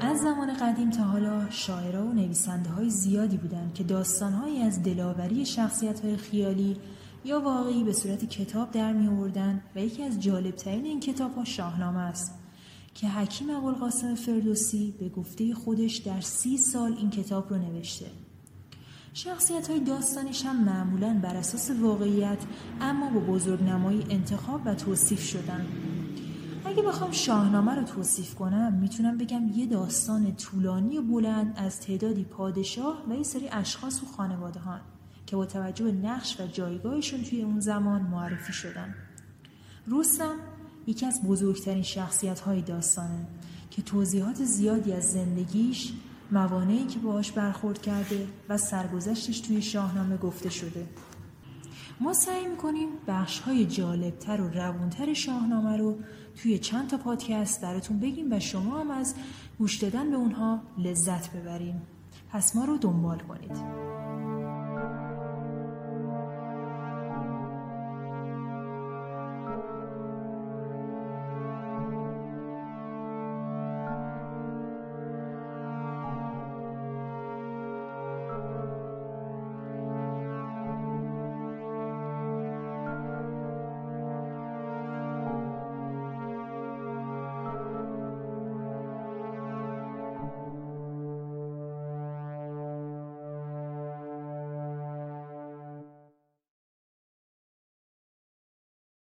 از زمان قدیم تا حالا شاعرها و نویسنده های زیادی بودند که داستانهایی از دلاوری شخصیت های خیالی یا واقعی به صورت کتاب در می آوردن و یکی از جالبترین این کتاب ها شاهنامه است که حکیم ابوالقاسم فردوسی به گفته خودش در سی سال این کتاب رو نوشته. شخصیت های داستانش هم معمولا بر اساس واقعیت اما با بزرگ نمایی انتخاب و توصیف شدن. اگه بخوام شاهنامه رو توصیف کنم می‌تونم بگم یه داستان طولانی و بلند از تعدادی پادشاه و یه سری اشخاص و خانواده ها که با توجه به نقش و جایگاهشون توی اون زمان معرفی شدن. رستم یکی از بزرگترین شخصیت های داستانه که توضیحات زیادی از زندگیش موانعی که باهاش برخورد کرده و سرگذشتش توی شاهنامه گفته شده. ما سعی می‌کنیم بخش های جالبتر و روونتر شاهنامه رو توی چند تا پادکست براتون بگیم و شما هم از گوش دادن به اونها لذت ببریم. پس ما رو دنبال کنید.